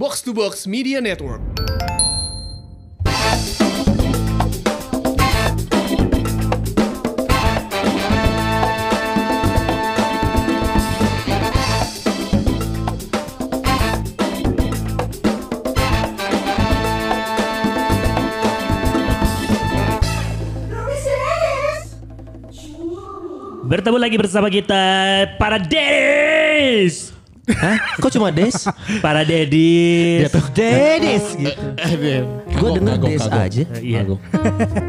Box to Box Media Network. Bertemu lagi bersama kita para Dedis. Hah? Kok cuma Des? Para Dedis. Dedis gitu. Gue denger Des aja. Iya.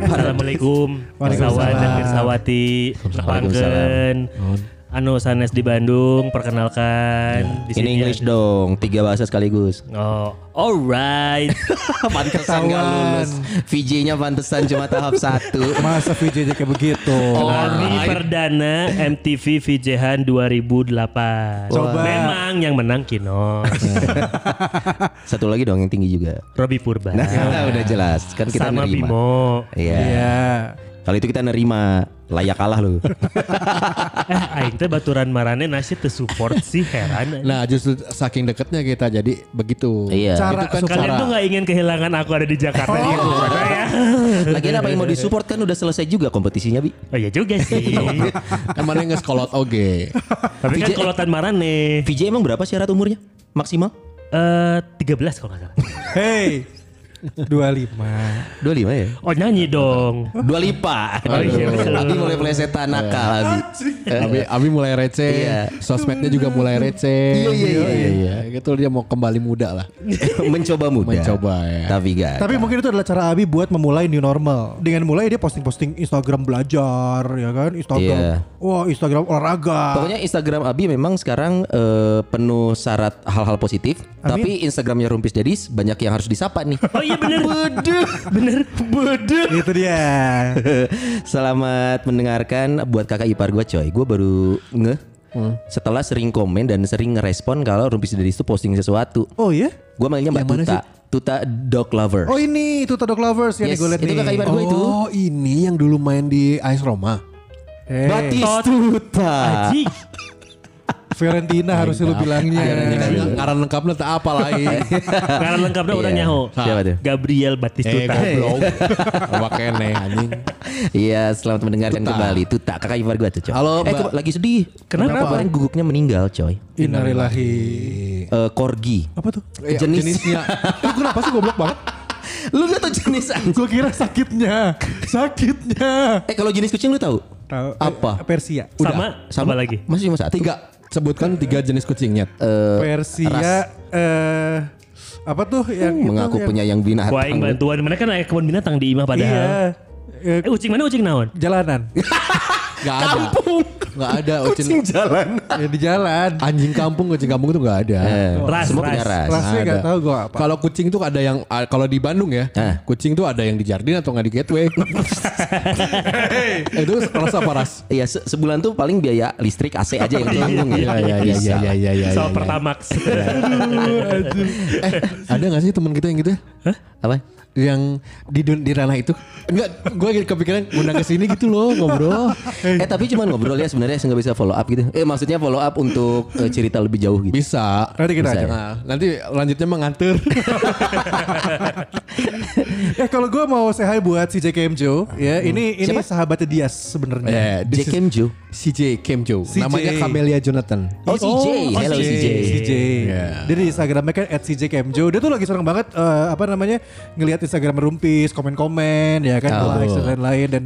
Assalamualaikum. Dan Pirsawati. Pangken. Anu sanes di Bandung, perkenalkan di Ini sini. English dong, tiga bahasa sekaligus. Oh, alright. Pantesan gak lulus. VJ-nya pantesan cuma tahap satu. Masa VJ kayak begitu? Hari perdana MTV VJ-Han 2008. Coba. Memang yang menang Kinos. Satu lagi dong yang tinggi juga. Robi Purba. Nah, udah jelas. Kan kita Sama nerima. Bimo. Iya. Iya. Kalau itu kita nerima. Layak kalah lu. Eh, aing teh baturan marane nasi teu support sih heran. Nah justru saking deketnya kita jadi begitu. Iya. Cara Itu kan Kalian cara. tuh gak ingin kehilangan aku ada di Jakarta gitu mana ya? Lagian apa yang mau disupport kan udah selesai juga kompetisinya, Bi. Oh iya juga sih. Emang nge kolot oge. Tapi kan VJ kolotan marane VJ emang berapa syarat umurnya? Maksimal? eh 13 kalau nggak salah. Hey. 25. 25 ya? Oh nyanyi dong. Dua lipa. Oh, iya. Abi mulai plesetan nakal Abi. Abi, Abi mulai receh, Iya. sosmednya juga mulai receh. Iya, iya, iya, iya. Gitu dia mau kembali muda lah. Mencoba muda. Mencoba, ya. Tapi gak. Tapi mungkin itu adalah cara Abi buat memulai new normal. Dengan mulai dia posting-posting Instagram belajar, ya kan? Instagram. Iya. Wah, Instagram olahraga. Pokoknya Instagram Abi memang sekarang eh, penuh syarat hal-hal positif. Tapi Instagramnya Rumpis Dedis banyak yang harus disapa nih. Oh iya bener. Bener. Bener. Bener. itu dia. Selamat mendengarkan buat kakak ipar gue coy. Gue baru ngeh setelah sering komen dan sering ngerespon kalau Rumpis Dedis itu posting sesuatu. Oh iya? Gue manggilnya Mbak Tuta. Tuta Dog Lover. Oh ini itu Todok Lovers yang Yes, gue liat itu nih. kakak ipar gue itu. Oh ini yang dulu main di AS Roma. Hey, Batistuta. Aji. Fiorentina harusnya lu bilangnya. Ngaran- Ngaran lengkapnya tak apa lain. Karena lengkapnya udah Iya. nyaho. Siapa tuh? Gabriel eh Batistuta. goblok. Apa kene anjing. Iya, selamat mendengarkan kembali. Tuta, kakak ipar gue tuh coy. Halo, eh, lagi sedih. Kenapa? Kemarin guguknya meninggal coy. Innalillahi. Eh, corgi. Apa tuh? Iya, Jenis- jenisnya. Lu kenapa sih goblok banget? Lu gak tau jenis anjing? Gue kira sakitnya. Sakitnya. Eh kalau jenis kucing lu tahu? Tahu. Apa? Eh, Persia. Sama, sama lagi. Masih cuma satu. Tiga. Sebutkan tiga jenis kucingnya. Eh, Persia eh apa tuh yang itu mengaku yang- penyayang binatang. Wah, bantuan mana kan aya kebun binatang di imah padahal. Iya. Eh, Eh ucing mana ucing naon? jalanan. Gak ada. Gak ada kucing. jalan. ya di jalan. Anjing kampung, kucing kampung itu gak ada. Eh, Ras, semua ras. punya ras. Rasnya gak tahu gue apa. Kalau kucing tuh ada yang ah, kalau di Bandung ya, Ah. kucing tuh ada yang di Jardin atau nggak di Gateway. Eh, itu ras apa ras? Iya, se- sebulan tuh paling biaya listrik AC aja yang ditanggung ya. Iya iya iya iya iya iya. iya, Soal iya. Pertamax. Eh, ada nggak sih teman kita yang gitu? ya? Apa? Yang di dun- di ranah itu? Enggak, gue kepikiran ngundang ke sini gitu loh ngobrol. Eh tapi cuma ngobrol ya sebenarnya nggak bisa follow up gitu. Eh maksudnya follow up untuk eh, cerita lebih jauh gitu. Bisa. Nanti kita Bisa ajak. ya? Nah, nanti lanjutnya mengantar. Eh kalau gue mau say hi buat si JKM Joe, ya ini ini sahabatnya Dias sebenarnya. Eh, and Joe. CJ Kemjo. CJ. Namanya Camelia Jonathan. Oh, CJ. Hello CJ. CJ. Iya. Dia di Instagramnya kan at CJ Kemjo. Dia tuh lagi seneng banget eh, apa namanya ngelihat Instagram Rumpis, komen-komen ya kan, Oh. likes dan lain-lain dan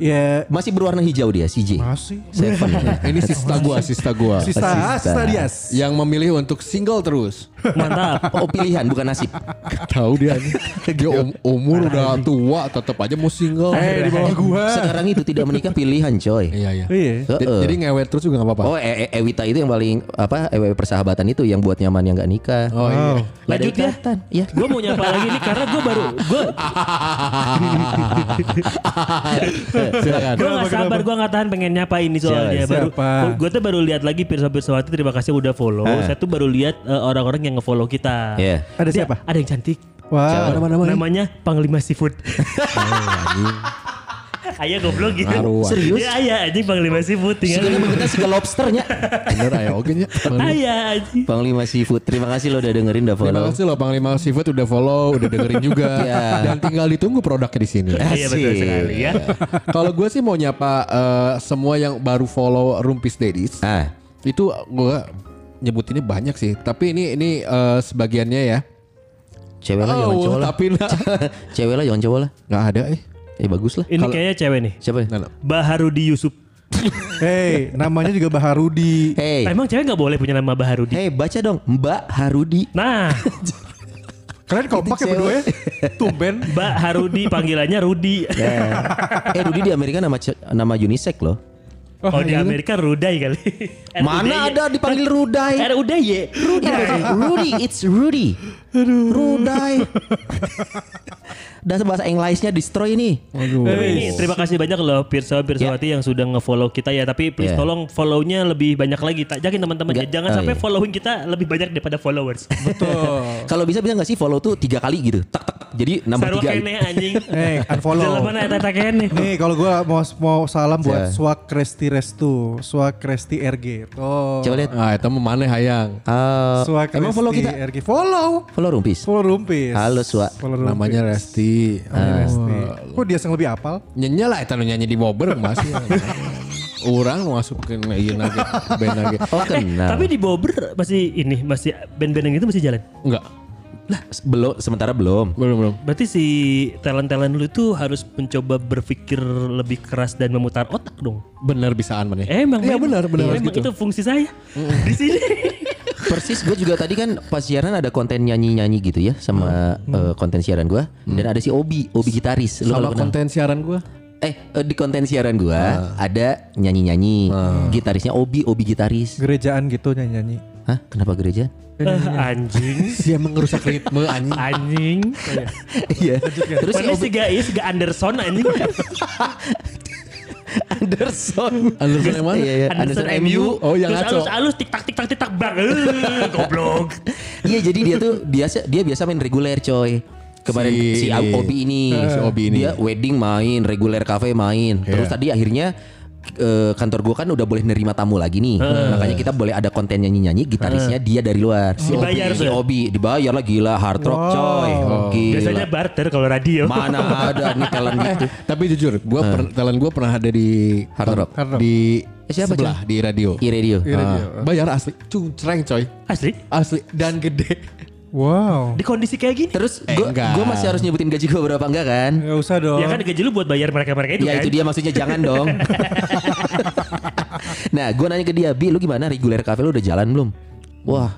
ya Masih berwarna hijau dia CJ. masih Seven. Ini sista gua, sista gua. Sista. sisa Dias. Yang memilih untuk single terus. Mantap. Oh pilihan bukan nasib. Tahu dia nih. Dia um- umur udah tua tetap aja mau single. Eh di bawah gua. Sekarang itu tidak menikah pilihan coy. Iya iya. Iya. J- Heeh. Jadi ngewet terus juga gak apa-apa. Oh E- E- Ewita itu yang paling apa EW persahabatan itu yang buat nyaman yang nggak nikah. Oh, iya. Lanjut ya. Iya. Gue mau nyapa lagi nih karena gue baru gue Silakan. gue gak sabar gue gak tahan pengen nyapa ini soalnya Siapa? baru gue tuh baru lihat lagi Pirsa Pirsawati terima kasih udah follow saya tuh baru lihat eh, orang-orang yang nge-follow kita Iya. Ada Dia- siapa? ada yang cantik Wah. Nama namanya. namanya Panglima Seafood Ayah goblok gitu. Aruan. Serius? Ya ayah anjing Panglima Seafood tinggal. Sigana begitu siga lobsternya. Bener aja oke nya. Ayah anjing. Panglima Seafood. Terima kasih lo udah dengerin udah Terima follow. kasih loh Panglima Seafood udah follow, udah dengerin juga. Iya. Dan tinggal ditunggu produknya di sini. Iya betul sekali ya. Kalau gue sih mau nyapa eh, semua yang baru follow Rumpis Daddies. Ah, Itu gue nyebutinnya banyak sih. Tapi ini ini eh, sebagiannya ya. cewek lah jangan cowok lah. tapi lah. Cewek lah jangan cowok lah. Nggak ada eh. Eh bagus lah. Ini kayaknya cewek nih. Siapa? ya? Nggak. Baharudi Yusuf. Hey, namanya juga Baharudi. Hey, Emang cewek nggak boleh punya nama Baharudi? hey baca dong Mbak Harudi. Nah, Kalian kompak ya berdua ya? Tumben. Mbak Harudi panggilannya Rudi. eh Rudi di Amerika nama nama unisex loh. Oh, di Amerika Rudai kali. Mana ada dipanggil Rudai? Ada Uday ya. Rudy, Rudy, it's Rudy. Rudai. Udah bahasa Inggrisnya destroy nih. Tapi ini terima kasih banyak loh Pirsa Pirsawati yang sudah nge-follow kita ya. Tapi please Ya. tolong follow-nya lebih banyak lagi. Tak Yakin teman-teman ya. Jangan Oh, sampai iya. following kita lebih banyak daripada followers. Betul. Kalau bisa bisa nggak sih follow tuh tiga kali gitu. Tak tak. tak. Jadi nambah Sarwa tiga. kene anjing. Eh, unfollow. Dalam mana eta eta kene. Nih kalau gua mau mau salam buat Siapa? Swak Kresti Restu, Swak Kresti RG. Tuh. Coba lihat. Ah, itu mau mana hayang. Ah, Swak emang follow Kresti kita? RG. Follow. Follow Rumpis. Follow Rumpis. Halo, Swak. Follow Rumpis. Namanya Resti. Resti. Kok dia yang lebih apal? Nyanyi lah itu nyanyi di Bobber masih. Orang mau masuk ke iya lagi band lagi. Oh Eh, kenal. tapi di Bobber masih ini masih band-band yang itu masih jalan. Enggak. lah belum sementara belum. Belum belum. Berarti si talent-talent lu itu harus mencoba berpikir lebih keras dan memutar otak dong. Benar bisaan mana? Emang Iya memang. benar benar Emang gitu. itu fungsi saya di sini. Persis gue juga tadi kan pas siaran ada konten nyanyi-nyanyi gitu ya sama eh, konten siaran gue dan ada si Obi, Obi gitaris. Lu Sama kenal? konten siaran gua. Eh eh, di konten siaran gue ada nyanyi-nyanyi. Gitarisnya Obi, Obi gitaris. Gerejaan gitu nyanyi-nyanyi. Hah? Kenapa gereja? Eh, anjing. Dia mengerusak ritme anjing. Anjing. Iya. Terus si Obi iya sih gak Anderson anjing. Anderson. Anderson yang mana? Iya, iya. Anderson MU. Oh, yang Terus alus-alus tik tak tik tak tik tak bang. Eh, Goblok. Iya jadi dia tuh biasa dia biasa main reguler coy. Kemarin si, Si- Obi ini, Si Obi ini. dia wedding main, reguler cafe main. Terus tadi akhirnya eh, kantor gua kan udah boleh nerima tamu lagi nih. Makanya kita boleh ada konten nyanyi-nyanyi gitarisnya dia dari luar. Si Dibayar Obi, si. Obi dibayar lah gila hard rock coy. Gila. Biasanya barter kalau radio. Mana ada nih talent gitu. Tapi jujur, gua per- talent gua pernah ada di Hard rock. di Eh, siapa, sebelah di radio. I-radio. Ah, bayar asli, cuncreng coy, Asli. asli dan gede. Wow. Di kondisi kayak gini. Terus Eh, gua masih harus nyebutin gaji gua berapa enggak kan? Gak usah dong. Ya kan gaji lu buat bayar mereka-mereka itu ya kan. itu dia maksudnya jangan dong. nah, gue nanya ke dia, Bi, lu gimana reguler cafe lu udah jalan belum? Wah,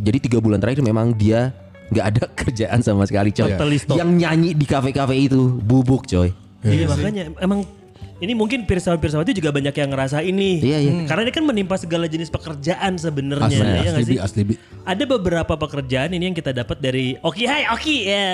jadi tiga bulan terakhir memang dia nggak ada kerjaan sama sekali coy. Stop. Yang nyanyi di kafe-kafe itu bubuk coy. Iya makanya emang ini mungkin pirsawan-pirsawati juga banyak yang ngerasa ini. Iya, iya. Karena ini kan menimpa segala jenis pekerjaan sebenarnya. Asli, ya asli, asli, bi. Ada beberapa pekerjaan ini yang kita dapat dari Oki. Hai Oki. Ya.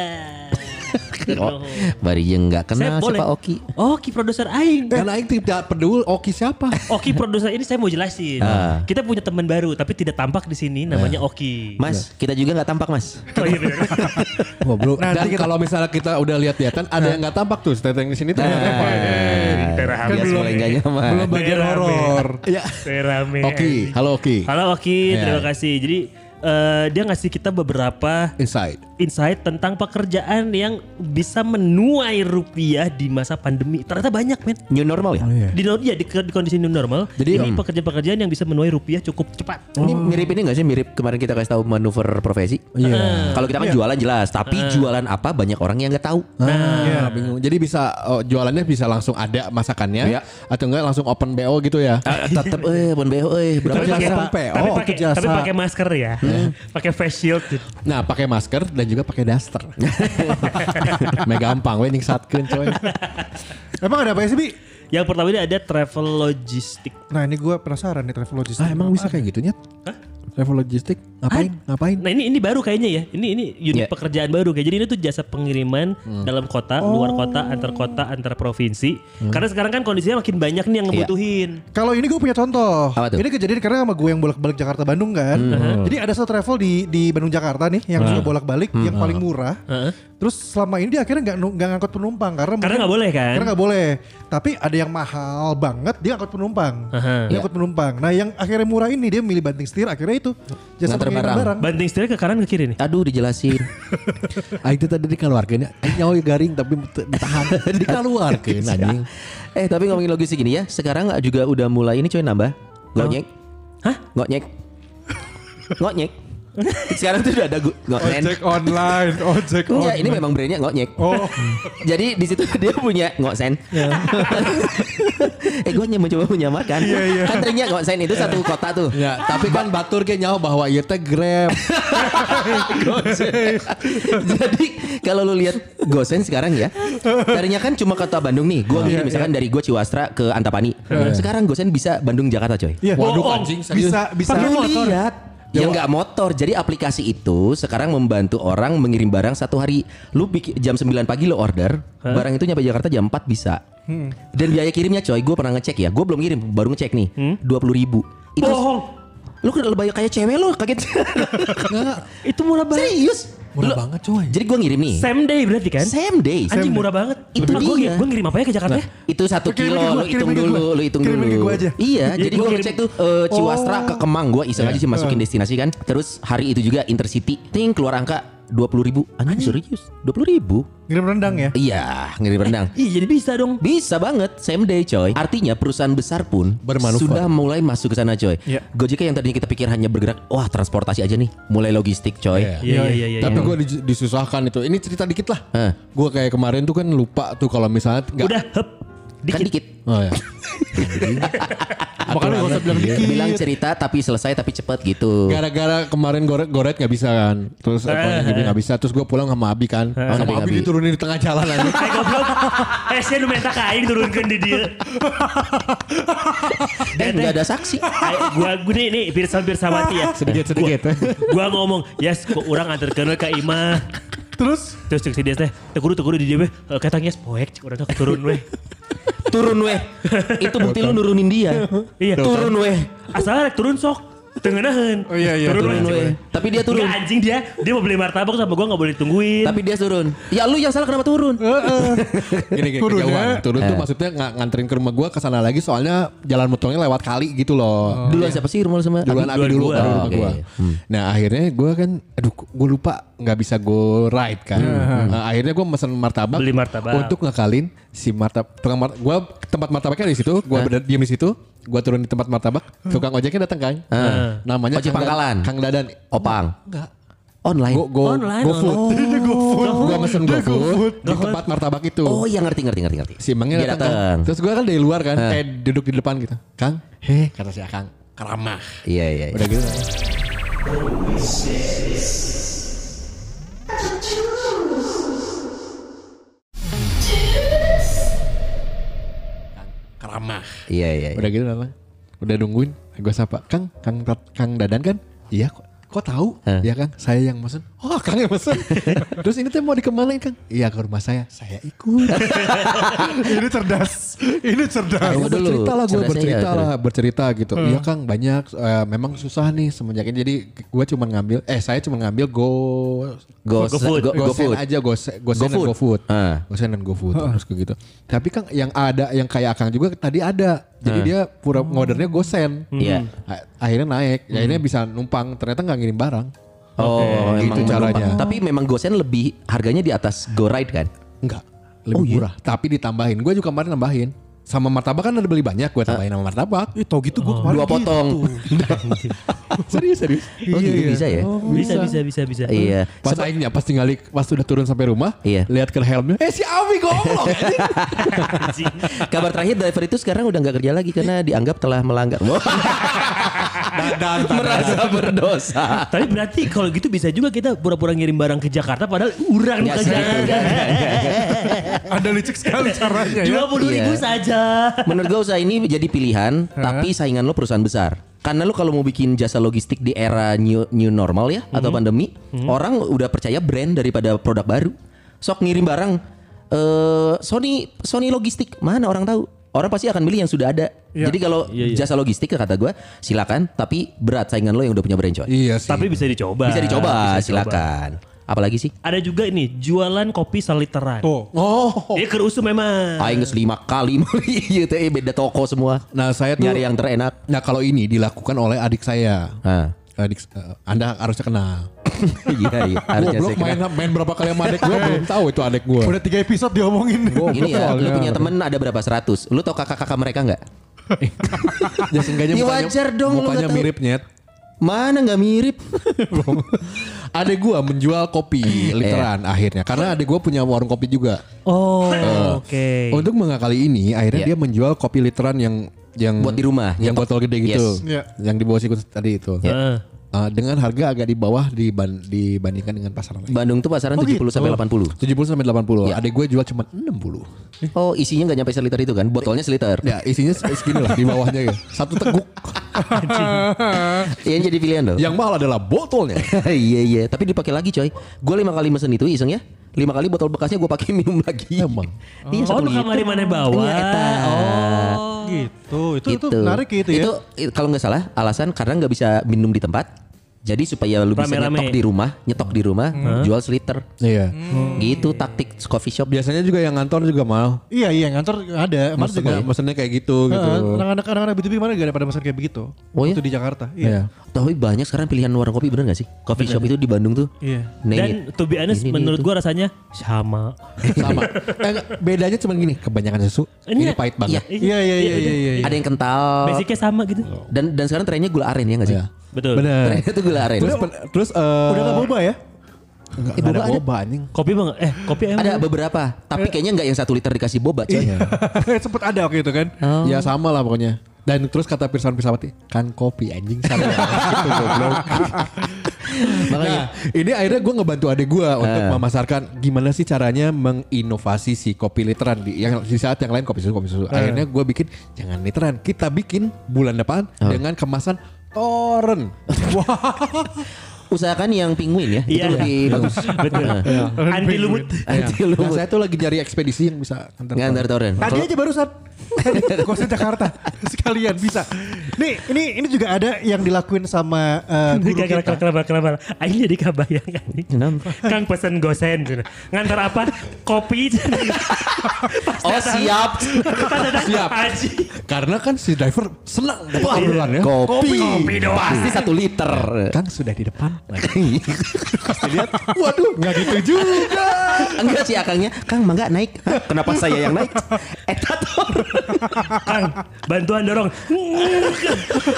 Oh, bari yang nggak Saya kenal boleh. siapa Oki. Oki produser Aing. Kan aing tidak peduli Oki siapa. Oki produser ini saya mau jelasin. Ah. Kita punya teman baru tapi tidak tampak di sini namanya Oki. Mas, kita juga nggak tampak mas. Oh iya. Goblok. Nanti kita- kalau misalnya kita udah lihat-lihatan ada yang nggak tampak tuh teteng di sini tuh. Nah, Teraham. biar mulai nyaman. Belum bagian horor. Ya. Oki, halo Oki. Halo Oki, Ya. terima kasih. Jadi eh, dia ngasih kita beberapa Inside. insight tentang pekerjaan yang bisa menuai rupiah di masa pandemi. Ternyata banyak men. New normal ya? Di, no- ya, di, di kondisi new normal. Jadi, ini hmm. pekerjaan-pekerjaan yang bisa menuai rupiah cukup cepat. Ini mirip ini gak sih mirip kemarin kita kasih tahu manuver profesi? Iya. Kalau kita kan jualan jelas, tapi jualan apa banyak orang yang nggak tahu. Nah, bingung. Jadi bisa oh, jualannya bisa langsung ada masakannya Iya. atau enggak langsung open BO gitu ya. Ah, Tetep eh bon BO eh berapa Tapi jasa pakai PO, tapi itu pakai jasa. tapi pakai masker ya. Pakai face shield. gitu. Nah, pakai masker dan juga pakai daster. Me gampang we nyingsatkeun coy. Emang ada apa ya sih Bi? Yang pertama ini ada travel logistik. Nah ini gue penasaran nih travel logistik. Ah, emang bisa kayak gitunya? Travel logistik ngapain? Ngapain? Nah ini ini baru kayaknya ya. Ini ini unit Iya. pekerjaan baru kayak. Jadi ini tuh jasa pengiriman Hmm. dalam kota, luar kota, antar kota, antar provinsi. Karena sekarang kan kondisinya makin banyak nih yang ngebutuhin. Kalau ini gue punya contoh. Apa tuh? Ini kejadian karena sama gue yang bolak-balik Jakarta Bandung kan. Jadi ada satu travel di di Bandung Jakarta nih yang suka bolak-balik yang paling murah. Heeh. Terus selama ini dia akhirnya nggak nggak ngangkut penumpang karena Karena nggak boleh kan? Karena nggak boleh. Tapi ada yang mahal banget dia angkut penumpang. Dia angkut penumpang. Nah yang akhirnya murah ini dia milih banting setir akhirnya itu jasa pengiriman barang. barang. Banting setirnya ke kanan ke kiri nih. Aduh dijelasin. Ah itu tadi dikeluarkan ya. Nyawa garing tapi ditahan. dikeluarkan anjing. eh tapi ngomongin logistik gini ya, sekarang juga udah mulai ini coy nambah. Ngonyek. Hah? Ngonyek. Ngonyek. Sekarang tuh udah ada ngonyek. Ojek online, ojek Enggak, ini memang brandnya ngonyek. Oh. Jadi di situ dia punya ngoksen. eh gue mencoba menyamakan. Kan tadinya ngoksen itu satu kota tuh. Ya, tapi kan batur ge nyawa bahwa ieu teh Grab. Jadi kalau lu lihat Gosen sekarang ya, tadinya kan cuma kota Bandung nih. Gua ngirim misalkan dari gua Ciwastra ke Antapani. Sekarang Gosen bisa Bandung Jakarta coy. Iya. Waduh Bohong. anjing serius. Bisa bisa Lu lihat. Ya nggak motor. Jadi aplikasi itu sekarang membantu orang mengirim barang satu hari. Lu jam 9 pagi lo order, barang itu nyampe Jakarta jam 4 bisa. Dan biaya kirimnya coy, gue pernah ngecek ya. Gue belum ngirim, baru ngecek nih. Dua puluh ribu. Itu Bohong. lu lebih kayak cewek lu kaget. Itu murah banget. Serius? Murah Lu- banget coy. Jadi gue ngirim nih. Same day berarti kan? Same day. Anjing murah banget. Itu Gue dia. gue ngirim apa ya ke Jakarta? ya? Itu satu kilo, gua, lu hitung dulu, lu hitung Kirimin ke dulu. gua aja. Iya, Ya, jadi kirim- ngecek tuh eh, Ciwastra Oh. ke Kemang, gua iseng aja sih masukin destinasi kan. Terus hari itu juga Intercity, ting keluar angka dua puluh ribu. Anjing serius, dua puluh ribu. ngirim rendang ya. Iya, ngirim rendang. Iya jadi bisa dong. Bisa banget, same day coy. Artinya perusahaan besar pun Bermanuver. sudah mulai masuk ke sana coy. Iya. Gojek yang tadinya kita pikir hanya bergerak, wah transportasi aja nih, mulai logistik coy. Iya. Iya iya iya. Tapi iya. gue disusahkan itu. Ini cerita dikit lah. Hah. Gue kayak kemarin tuh kan lupa tuh kalau misalnya nggak. Udah hep. Kan Dikit. dikit. Oh ya. Makanya gak usah bilang Iya. dikit. Bilang cerita tapi selesai tapi cepet gitu. Gara-gara kemarin goret goret nggak bisa kan. Terus apa Eh. nggak bisa. Terus gue pulang sama Abi kan. sama sama Abi. Abi diturunin di tengah jalan aja. Kayak goblok. Eh saya nu minta kain turunkan di dia. Eh nggak ada saksi. Ay, gua gua nih nih pirsa pirsawati ya. Sedikit sedikit. Gua ngomong, "Yes, kok orang anterkeun we ka Imah." Terus Terus cek si dia teh, teh kudu teh kudu di dia we. Eh, Katanya poek cek urang teh turun we. Turun weh. Itu bukti lu nurunin dia. Iya. Turun weh. Asal rek turun sok. Tengenahan. Oh iya, iya, Turun, Turun we. weh. Tapi dia turun. Enggak anjing dia. Dia mau beli martabak sama gua enggak boleh ditungguin. Tapi dia turun. Ya lu yang salah kenapa turun? Gini gini Turunnya. kejauhan. Turun tuh Eh. maksudnya nggak nganterin ke rumah gue ke sana lagi soalnya jalan motornya lewat kali gitu loh. Duluan siapa sih rumah lu sama Duluan Abi? Abi dulu gua. baru Oh, rumah gua. Nah akhirnya gue kan, aduh gue lupa nggak bisa gue ride kan. Nah, akhirnya gue mesen martabak. Beli martabak. Untuk ngakalin si martabak. Tukang mart gue tempat martabaknya di situ. Gue diem di situ. Gue turun di tempat martabak. Tukang ojeknya datang kan. Ah. Namanya Ojek Kang pangkalan. Kang Dadan. Opang. Enggak. Online. Go, go, Online, go food. online. Gue mesen go food di tempat martabak itu. Oh iya ngerti ngerti ngerti ngerti. Si Mangnya datang. kan. datang. Terus gue kan dari luar kan, kayak duduk di depan gitu. Kang, heh kata si Akang, keramah. Iya iya. iya. Udah gitu. Kang, keramah. Iya iya. iya. Udah gitu apa? Udah nungguin, gue sapa, Kang, Kang, Kang Dadan kan? Iya kok. Kok tahu? Hah? Iya Kang, saya yang mesen. Oh Kang yang mesen. Terus ini tuh mau dikemanain Kang? Iya ke rumah saya. Saya ikut. ini cerdas. Ini cerdas. Tunggu Gue dulu. bercerita lah, gue bercerita ya, lah, bercerita gitu. Iya Kang, banyak. eh, memang susah nih semenjak ini. Jadi gue cuma ngambil, eh saya cuma ngambil go, Go, Go food. Go, go gosen food. aja, gosen, gosen dan GoFood. gofood. Ah. Gosen dan gofood, terus kayak gitu. Tapi Kang, yang ada, yang kayak Akang juga tadi ada. Jadi dia pura ngordernya gosen. Iya. A- Akhirnya naik, ya akhirnya bisa numpang. Ternyata nggak ngirim barang. Oh, Gitu memang caranya. menumpang. Tapi memang Gosen lebih harganya di atas Go Ride kan? Enggak, lebih Oh, iya? murah. Tapi ditambahin. Gue juga kemarin nambahin. Sama martabak kan ada beli banyak, gue tambahin sama martabak. Ih tau gitu gue kemarin Dua potong. serius, serius. Oh gitu bisa ya? bisa bisa bisa bisa. Iya. Pas akhirnya pas tinggal di- pas sudah turun sampai rumah, Iya. lihat ke helmnya, eh si Awi goblok. Kabar terakhir driver itu sekarang udah nggak kerja lagi karena dianggap telah melanggar. Merasa berdosa. Tapi berarti kalau gitu bisa juga kita pura-pura ngirim barang ke Jakarta padahal urang Nggak ke. Jakarta. Ada licik sekali caranya ya. Dua puluh ribu Iya. saja. Menurut gue usaha ini jadi pilihan, tapi saingan lo perusahaan besar. Karena lu kalau mau bikin jasa logistik di era new, new normal ya atau pandemi, orang udah percaya brand daripada produk baru. Sok ngirim barang eh Sony Sony logistik mana orang tahu? Orang pasti akan milih yang sudah ada. Jadi kalau jasa logistik kata gue silakan, tapi berat saingan lo yang udah punya brand coy. Iya sih. Tapi bisa dicoba. Bisa dicoba, Bisa dicoba. silakan. Apalagi sih? Ada juga ini jualan kopi saliteran. Tuh. Oh. Dia kerusu memang. Aing geus lima kali beli gitu eh, beda toko semua. Nah saya tuh Nyari yang terenak. Nah kalau ini dilakukan oleh adik saya. Nah. Adik, eh, anda harusnya kenal. iya iya harusnya Goblok main, main berapa kali sama adik gue belum tahu itu adik gue. Udah tiga episode diomongin. Ini ya, lu punya temen ada berapa seratus? Lu tau kakak-kakak mereka nggak? Ya seenggaknya Ya mukanya- wajar dong, lu Mukanya mirip nyet. Mana nggak mirip? Adik gue menjual kopi literan akhirnya. Karena adik gue punya warung kopi juga. Oh, oke. Untuk mengakali ini akhirnya Iya. dia menjual kopi literan yang yang Buat di rumah, yang nyetok. botol gede gitu. Yes. Iya. Yang di bawah sikut tadi itu. Heeh. Uh, dengan harga agak di bawah diban- dibandingkan dengan pasaran lain. Bandung tuh pasaran 70 sampai 80. 70 sampai 80. Ya. Adik gue jual cuma 60. Oh, isinya nggak nyampe seliter itu kan? Botolnya seliter. Ya isinya segini lah di bawahnya ya. Satu teguk. Yang jadi pilihan loh. Yang mahal adalah botolnya. iya iya, tapi dipakai lagi coy. Gue lima kali mesen itu iseng ya. Lima kali botol bekasnya gue pakai minum lagi. Emang? Iya Oh, lu kamari liter. mana bawa? Iya, eta. Gitu. Itu itu Gitu. menarik gitu ya. Itu kalau nggak salah alasan karena nggak bisa minum di tempat. Jadi supaya lu bisa Rame-rame. nyetok di rumah, nyetok di rumah, jual seliter. Iya. Gitu taktik coffee shop. Biasanya juga yang ngantor juga mau. Iya iya ngantor ada. Mas juga. Maksudnya, maksudnya kayak gitu gitu. Anak-anak anak-anak B2B mana gak ada pada pesan kayak begitu. Oh, iya? Waktu di Jakarta. Iya. Iya. Tapi banyak sekarang pilihan warung kopi bener gak sih? Coffee shop itu di Bandung tuh. Iya. Dan it. to be honest Ini, menurut gua rasanya sama. Sama. Eh, enggak, bedanya cuma gini, kebanyakan susu. Ini Enggak. pahit banget. Iya iya iya iya iya. Ada yang kental. Basicnya sama gitu. Dan dan sekarang trennya gula aren ya gak sih? Iya. Betul. Benar. Trennya tuh gula aren. Terus terus eh Udah gak boba ya? enggak Eh, ada boba ada. boba anjing. Kopi bang, eh kopi emang Ada beberapa, tapi kayaknya nggak yang satu liter dikasih boba coy. Iya. Sempet ada waktu itu kan. Ya sama lah pokoknya. Dan terus kata Pirsawan Pirsawati, kan kopi anjing sama. Gitu, goblok. Nah, ini akhirnya gue ngebantu adek gue untuk memasarkan gimana sih caranya menginovasi si kopi literan di yang di saat yang lain kopi susu kopi susu. Akhirnya gue bikin jangan literan, kita bikin bulan depan dengan kemasan toren. Usahakan yang penguin ya, itu Iya. lebih bagus. Betul. Anti lumut. Anti Nah, lumut. saya tuh lagi nyari ekspedisi yang bisa antar Ngantar toren. Tadi aja barusan. Gak usah Jakarta. Sekalian bisa. Nih ini ini juga ada yang dilakuin sama eh, guru kita. kenapa, kenapa? Aing jadi kebayang anjing. Kenapa? Kang pesen gosen. cina. Ngantar apa? Kopi. Oh siap. Siap. Aji. Karena kan si driver senang dapat orderan ya. Kopi. Kopi doang. Pasti satu liter. Kang sudah di depan. Pasti lihat, waduh nggak gitu juga. Enggak sih akangnya, Kang mangga naik. Hah, Kenapa saya yang naik? Etator. Kang, bantuan dorong.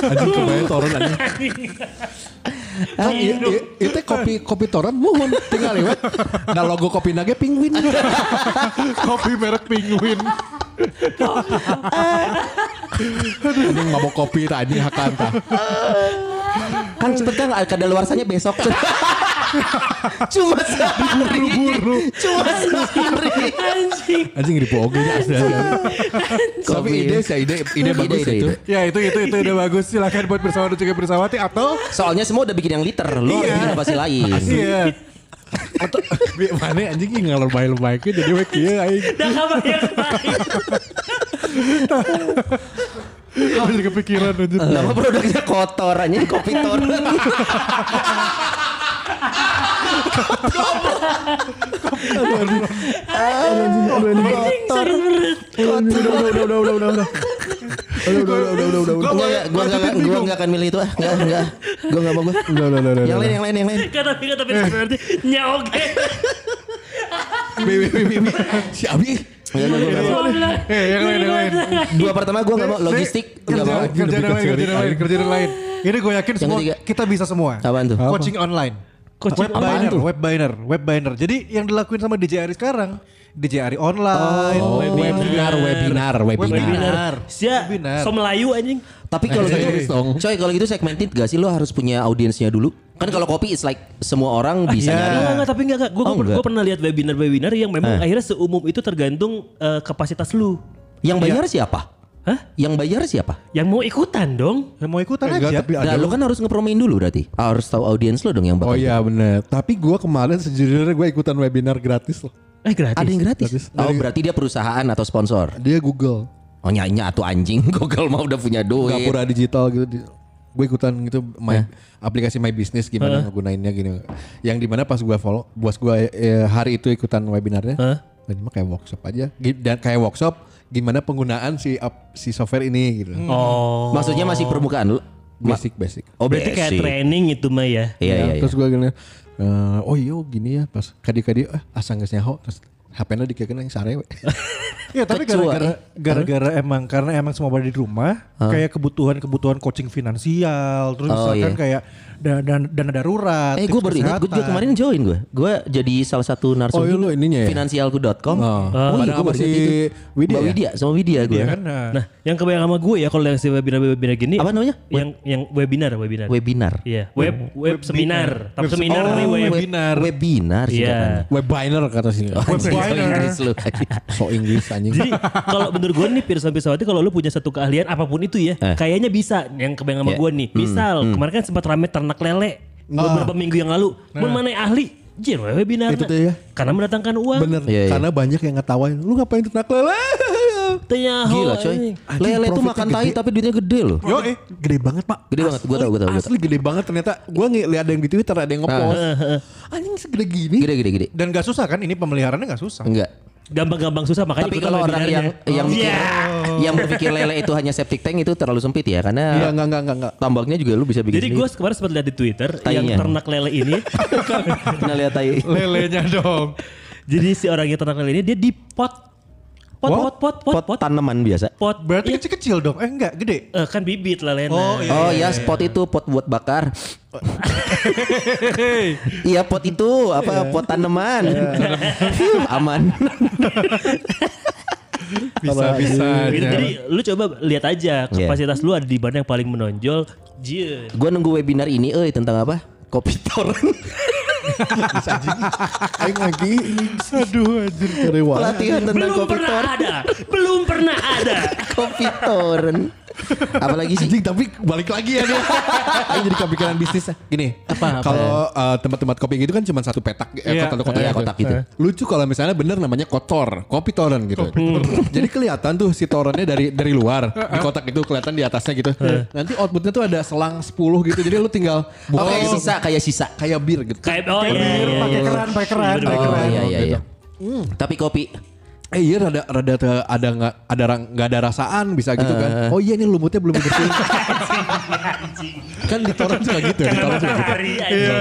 Anjing kebayang toron anjing. I- itu kopi kopi toron mohon tinggal lewat. Nah logo kopi nage penguin. Kopi merek penguin. Ini nggak mau kopi tadi hakan tah. Kang cepet Kang, kada luarsanya besok. Cuma sehari. Cuma sehari. Anjing. Anjing di nya asli. asli. Tapi Kopi. ide sih ide ide bagus ide, itu. ide. Ya itu itu itu udah bagus. Silakan buat bersama dan juga bersawati atau Soalnya semua udah bikin yang liter, lo harus Iya. bikin inovasi lain. iya. Atau bi- mana anjing ini ngalor bayar baik jadi we kieu aing. Dah kebayang lain. Jadi kepikiran aja. Nama produknya kotor aja kopi toren. Udah udah udah udah udah udah. Udah udah udah udah udah udah. Enggak, enggak, gua enggak gua enggak akan milih itu ah. Enggak, enggak. Gua enggak mau gua. Udah udah udah udah. Yang lain, yang lain, yang lain. Kata tapi tapi berarti nyaoge. Bi bi bi bi, bi. Si Abi Enggak, enggak, enggak. Eh yang lain yang lain. Dua pertama gua enggak mau logistik enggak mau. Kerjaan lain kerjaan yang lain kerjaan lain. Ini gue yakin semua kita bisa semua. Apaan tuh? Coaching online. Coaching web online biner, web biner, web biner. Jadi yang dilakuin sama DJ Ari sekarang, DJ Ari online, Oh, webinar, webinar, webinar. webinar. Sia, Webinar. so Melayu anjing. Tapi kalau gitu, Serius dong. coy kalau gitu segmented gak sih lo harus punya audiensnya dulu? Kan kalau kopi is like semua orang bisa Iya. nyari. Enggak, enggak, tapi enggak, enggak. Gue Oh, pernah lihat webinar-webinar yang memang akhirnya seumum itu tergantung eh, kapasitas lu. Yang bayar siapa? Hah? Yang bayar siapa? Yang mau ikutan dong. Ya mau ikutan Enggak, aja. tapi Nah, ada lu kan harus ngepromoin dulu berarti. Harus tahu audiens lo dong yang Oh bakal. iya bener. Tapi gue kemarin sejujurnya gue ikutan webinar gratis loh. Eh gratis. Ada yang gratis. Gratis. Oh, Dari- berarti dia perusahaan atau sponsor. Dia Google. Oh nyanya atau anjing Google mah udah punya duit. Gapura digital gitu. Di- gue ikutan gitu my, aplikasi My Business gimana ngegunainnya gini. Yang di mana pas gue follow, bos gue eh, hari itu ikutan webinarnya. Hah? Dan mah kayak workshop aja. Dan kayak workshop gimana penggunaan si app- si software ini gitu. Oh. Maksudnya masih permukaan lu. Basic basic. Oh Berarti kayak training itu mah ya. Iya iya. iya. Terus gue gini, eh, oh iya gini ya pas kadi-kadi ah asal geus nyaho terus HP-na dikekeun yang sare. Ya tapi gara-gara eh. gara-gara emang karena emang semua pada di rumah kayak kebutuhan-kebutuhan coaching finansial terus Oh, misalkan iya. kayak dana, dana, dana darurat. Eh gue baru ingat, gue kemarin join gue. Gue jadi salah satu narsum Oh, iya, lu ininya ya? Finansialku.com. Oh. Oh, Bareng iya, gue si. Widya Mbak ya? Widya sama Widya gue. Iya kan? Nah, Nah, yang kebayang sama gue ya kalau yang si webinar-webinar gini. Apa namanya? Yang yang webinar, webinar. Webinar. Iya, web web seminar. Tapi Web- seminar oh, web. webinar. Webinar sih Iya. Webinar kata sih. So Inggris lu. so Inggris anjing. Jadi kalau menurut gue nih Pirsa Pirsawati kalau lu punya satu keahlian apa pun itu ya, Eh. kayaknya bisa. Yang kebayang sama Ya. gue nih. Misal kemarin kan sempat rame ternak lele beberapa minggu yang lalu. Mun mana ahli? Jir we webinar. Itu tuh ya. Karena mendatangkan uang. Bener. Iya, iya. Karena banyak yang ngetawain. Lu ngapain ternak lele? Tanya Gila coy. Lele tuh profitnya makan tai tapi duitnya gede loh. Yo eh Gede banget pak. Gede banget, gue tau, gue tau. Gua tau. Asli gede banget ternyata. Gue lihat ada yang di Twitter ada yang ngepost. Anjing segede gini. Gede gede gede. dan gak susah kan ini pemeliharaannya gak susah. Enggak. Gampang-gampang susah makanya Tapi kalau orang yang yang mikir Iya. yang berpikir lele itu hanya septic tank itu terlalu sempit ya Iya karena enggak enggak enggak enggak. tambaknya juga lu bisa bikin Jadi gue kemarin sempat lihat di Twitter yang Tainya. ternak lele ini. pernah lihat tai. Lelenya dong. jadi si orang yang ternak lele ini dia di pot. Pot, pot, pot, pot, Pot pot. tanaman biasa. pot. Berarti Iya. kecil-kecil dong. Eh enggak, gede. Eh, kan bibit lelena. Oh, iya. Oh ya spot itu pot buat bakar. Iya pot itu apa pot tanaman. Aman. Bisa-bisa. Gitu, jadi lu coba lihat aja Iya. kapasitas lu ada di mana yang paling menonjol. Jir. Gue nunggu webinar ini eh tentang apa? Kopi torrent. Aing lagi. Aduh anjir kerewa. Pelatihan tentang Belum kopi pernah torrent. ada. Belum pernah ada. Kopi torrent. Apalagi sih? Anjing tapi balik lagi ya dia. Aing jadi kepikiran bisnis. Gini, kalau eh, tempat-tempat kopi gitu kan cuma satu petak, eh, Iya. kotak-kotak Iya, gitu. kotak gitu. Lucu kalau misalnya bener namanya kotor, kopi toren gitu. jadi kelihatan tuh si torennya dari dari luar di kotak itu kelihatan di atasnya gitu. Nanti outputnya tuh ada selang 10 gitu. Jadi lu tinggal Oh, buka kayak gitu. sisa, kayak sisa. kayak bir gitu. Kayak oh iya, iya, iya, pakai iya. keran, pakai keran, Iya, Oh iya iya iya. Tapi kopi Eh iya rada rada te- ada nggak ada nggak ada rasaan bisa gitu kan. Oh iya ini lumutnya belum dibersihin. kan di toren suka gitu ya. Di toren suka gitu. Hari aja.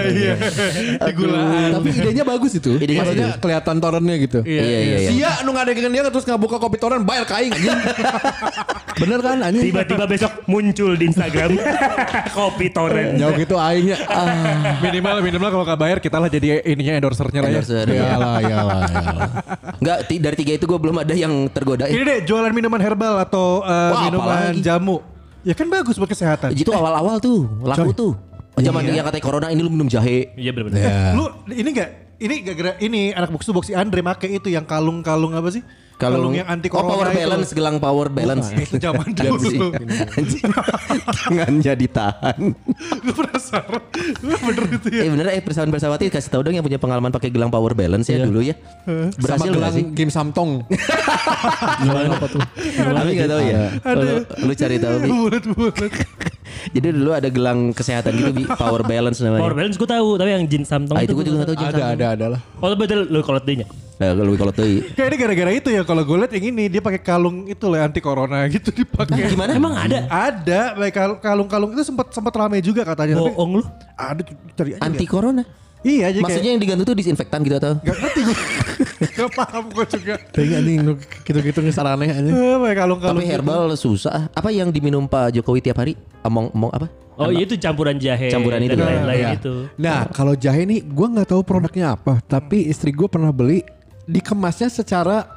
Tapi idenya bagus itu. Idenya Maksudnya bagus. kelihatan torennya gitu. Iya iya iya. Sia nu ngadekeun dia terus ngabuka kopi toren bayar kaing anjing. Bener kan anjing? Tiba-tiba besok muncul di Instagram kopi torrent. Jauh gitu aingnya. Ah, Minimal minimal kalau nggak bayar kita lah jadi ininya endorsernya lah ya. Endorser. iyalah, iyalah. Enggak, ti- dari tiga itu gue belum ada yang tergoda. Ini Eh, deh jualan minuman herbal atau uh, Wah, minuman apalagi? jamu. Ya kan bagus buat kesehatan. itu awal-awal tuh, laku Coy. tuh. Zaman dia katanya corona ini lu minum jahe. Iya benar-benar. Ya. Lu ini enggak ini gara-gara ini anak box to box si Andre make itu yang kalung-kalung apa sih? Kalung, yang anti oh, corona power itu. balance, gelang power balance. Itu zaman si- dulu. Tangannya ditahan. Gue penasaran. Lu bener itu ya. Eh bener eh persawan bersawati kasih tahu dong yang punya pengalaman pakai gelang power balance ya dulu ya. Sama Berhasil nggak gelang sih? Kim Samtong. Jualan apa tuh? Tapi nggak tahu ya. Lu, cari tahu. Bulat-bulat. Jadi dulu ada gelang kesehatan gitu Bi, power balance namanya. Power balance gue tahu, tapi yang Jin Samtong Ah, itu gue juga nggak tahu Ada ada ada lah. Oh betul lu kalau tanya. Nah, kalau kalau tuh Kayak ini gara-gara itu ya kalau gue liat yang ini dia pakai kalung itu lah anti corona gitu dipakai. gimana? Emang ada? Ada, kalung-kalung itu sempat sempat rame juga katanya. Tapi Bohong lu. ada cari aja. anti corona. Iya aja Maksudnya yang digantung tuh disinfektan gitu atau? kayak gak ngerti gue. gak paham gue juga. Tapi anjing lu gitu-gitu nih sarannya anjing. Eh, pakai kalung-kalung. Tapi herbal susah. Apa yang diminum Pak Jokowi tiap hari? Omong omong apa? Oh iya itu campuran jahe. Campuran itu. dan lain-lain Iya. itu. Nah kalau jahe nih gue nggak tahu produknya apa. Tapi istri gue pernah beli dikemasnya secara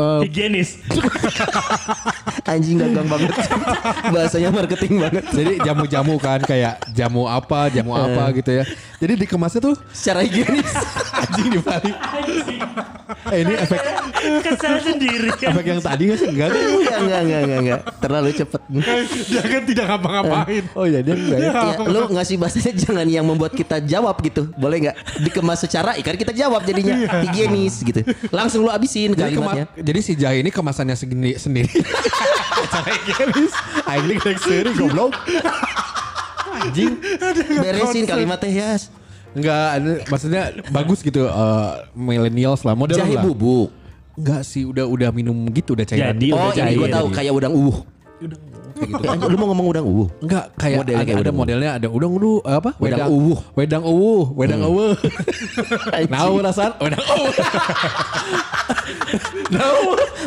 eh, Higienis. Anjing dagang banget. Bahasanya marketing banget. jadi jamu-jamu kan kayak jamu apa, jamu apa gitu ya. Jadi dikemasnya tuh Secara higienis. Anjing dibalik. Eh ini efek Kesal sendiri. efek yang tadi nggak sih? Enggak kan? Enggak, enggak, enggak, enggak, enggak. Terlalu cepet. Dia kan tidak ngapa-ngapain. Oh iya dia enggak ya. Ya, lu ngasih bahasanya jangan yang membuat kita jawab gitu. Boleh nggak? Dikemas secara ikan kita jawab jadinya higienis gitu. Langsung lu abisin kalimatnya. jadi si jahe ini kemasannya segini sendiri. Cara higienis. Aing nih kayak sendiri goblok. Anjing. Beresin kalimatnya ya. Enggak, ada- maksudnya bagus gitu eh millennials lah model Jahe lah. bubuk. Enggak sih, udah udah minum gitu udah cairan. Jadi Oh, udah ini gue tahu kayak udang uwuh. Eh, Lu mau ngomong udang uwuh? Enggak, kayak Modelnya ada, kayak ada modelnya ada udang udu apa? Wedang uwuh. Wedang uwuh, wedang uwuh. Nah, rasaan wedang uwuh.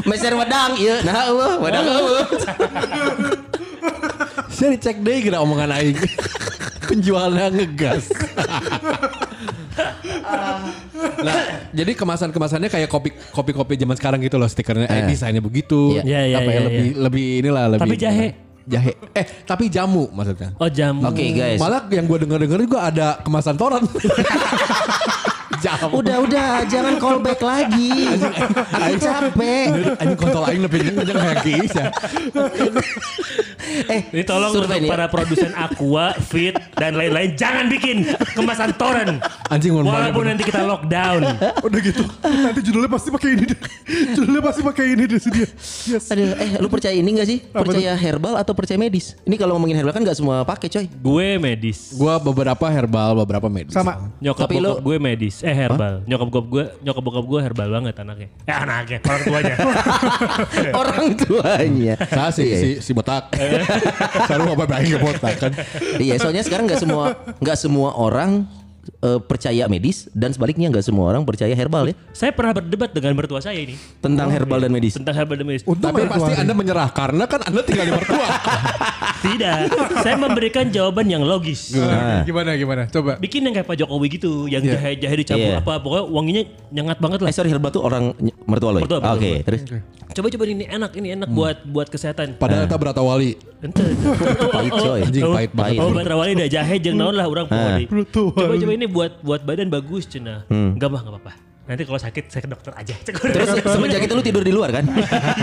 Meser wedang, iya. Nah, uwuh, wedang uwuh. Saya dicek deh kira omongan aing. Penjualnya ngegas. Nah, jadi kemasan-kemasannya kayak kopi kopi-kopi zaman sekarang gitu loh stikernya. Eh, Eh. desainnya begitu. Iya. Iya, iya, apa ya, iya, lebih lebih inilah lebih. Tapi jahe. Jahe. Eh, tapi jamu maksudnya. Oh jamu. Oke, guys. Malah yang gue denger-denger juga ada kemasan toran. jamu. Udah, udah, jangan callback lagi. Aku capek. Anjing kontol aing lebih kenceng kayak ya. Eh, Ini tolong untuk nih ya. para produsen Aqua, Fit, dan lain-lain jangan bikin kemasan toren. Anjing mau Walaupun nanti kita lockdown. Udah gitu. Nanti judulnya pasti pakai ini deh. Judulnya pasti pakai ini deh dia. Yes. Aduh, eh lu percaya ini gak sih? Percaya herbal atau percaya medis? Ini kalau ngomongin herbal kan gak semua pakai coy. Gue medis. Gua beberapa herbal, beberapa medis. Sama. Nyokap Tapi lu- gue medis. Eh herbal. Nyokap bokap gue, nyokap bokap gue herbal banget anaknya. Eh anaknya, orang tuanya. Orang tuanya. Saya si, Iya, si, si botak. Saya apa baik ke botak kan. Iya, soalnya sekarang nggak semua nggak semua orang eh, percaya medis dan sebaliknya nggak semua orang percaya herbal ya saya pernah berdebat dengan mertua saya ini tentang herbal dan medis. tentang herbal dan medis. Untung Tapi ada pasti. Anda menyerah karena kan Anda tinggal di mertua. Tidak, saya memberikan jawaban yang logis. Gimana gimana? Coba. Bikin yang kayak Pak Jokowi gitu, yang jahe-jahe dicampur Iya. apa, pokoknya wanginya nyengat banget lah. Eh sorry herbal tuh orang mertua lo. ya? Mertua, Oke, mertua. terus Coba-coba ini enak, ini enak buat buat kesehatan. Padahal kita berata wali. Ente. pahit coy. Anjing pahit banget. Oh, buat rawani dah jahe jeung naon lah orang pokoknya. Brutal. Coba coba ini buat buat badan bagus cenah. Hmm. Enggak mah enggak apa-apa. Nanti kalau sakit saya ke dokter aja. Terus semenjak itu lu tidur di luar kan?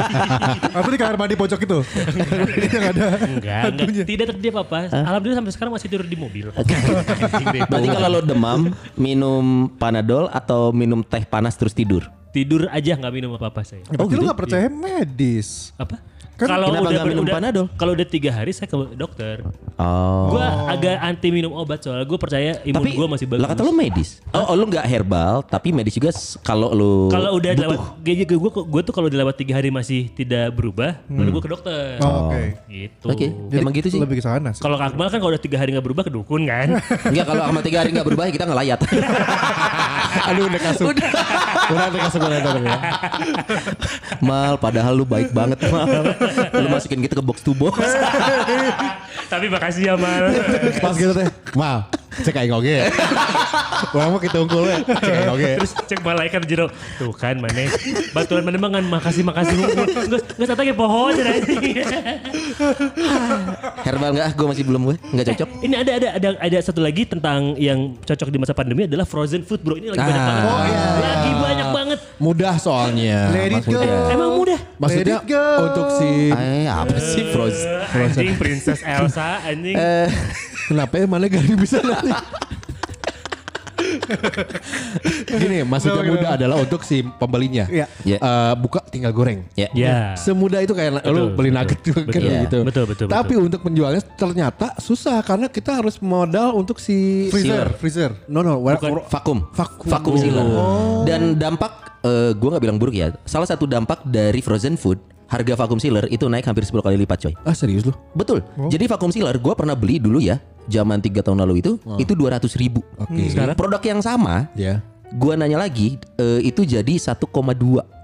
Apa di kamar mandi pojok itu? yang ada. enggak, enggak. Tidak terjadi apa-apa. Alhamdulillah sampai sekarang masih tidur di mobil. Berarti kalau lo demam minum panadol atau minum teh panas terus tidur? tidur aja nggak minum apa-apa saya. Ya, berarti lu gak percaya medis. Apa? Kan kalau udah nggak minum udah- Panadol? Kalau udah tiga hari saya ke dokter. Oh. Gua agak anti minum obat soalnya gue percaya imun gue masih bagus. lah kata lu medis. Oh, oh, lu nggak herbal tapi medis juga kalau lu Kalau udah butuh. lewat, gue gue tuh kalau udah lewat tiga hari masih tidak berubah, baru gue ke dokter. Oh, Oke. Gitu. Oke, emang gitu sih. Lebih ke sana sih. Kalau Akmal kan kalau udah tiga hari nggak berubah ke dukun kan? Enggak kalau sama tiga hari nggak berubah kita ngelayat. Aduh udah kasuk. Udah. udah udah, udah. Mal, padahal lu baik banget mal. Lu masukin gitu ke box to box. Tapi makasih ya Mal. Pas gitu teh. Mal, cek aing oge. Orang mah kita unggul we. Cek aing oge. Terus cek malaikat jero. Tuh kan mana? Baturan mana mangan makasih makasih. Nggak nggak satu lagi pohon aja Herbal nggak? Gue masih belum gue. Nggak cocok. Ini ada ada ada ada satu lagi tentang yang cocok di masa pandemi adalah frozen food bro. Ini lagi banyak Ah. banget. Oh, Lagi banyak banget. Mudah soalnya. Let it go. Emang mudah. Maksudnya Let it go. untuk si Eh, apa sih Frozen? Eh, anjing Princess Elsa anjing. Kenapa ya mana gak bisa nanti? Gini, maksudnya mudah adalah untuk si pembelinya. Iya. Ya. Eh, buka tinggal goreng. Ya. ya. Semudah itu kayak lu Betul, beli betul. nugget juga kan Betul. gitu. Betul, betul, Tapi untuk penjualnya ternyata susah karena kita harus modal untuk si Freezer, freezer. No no, Bukan. Vakum. Vakum. Vakum sealer. Dan dampak eh gue nggak bilang buruk ya. Salah satu dampak dari frozen food harga vakum sealer itu naik hampir 10 kali lipat coy. Ah serius lu? Betul. Jadi vakum sealer gue pernah beli dulu ya. Zaman tiga tahun lalu itu itu 200 ribu. Oke. Sekarang produk yang sama Ya. Gua nanya lagi eh, itu jadi 1,2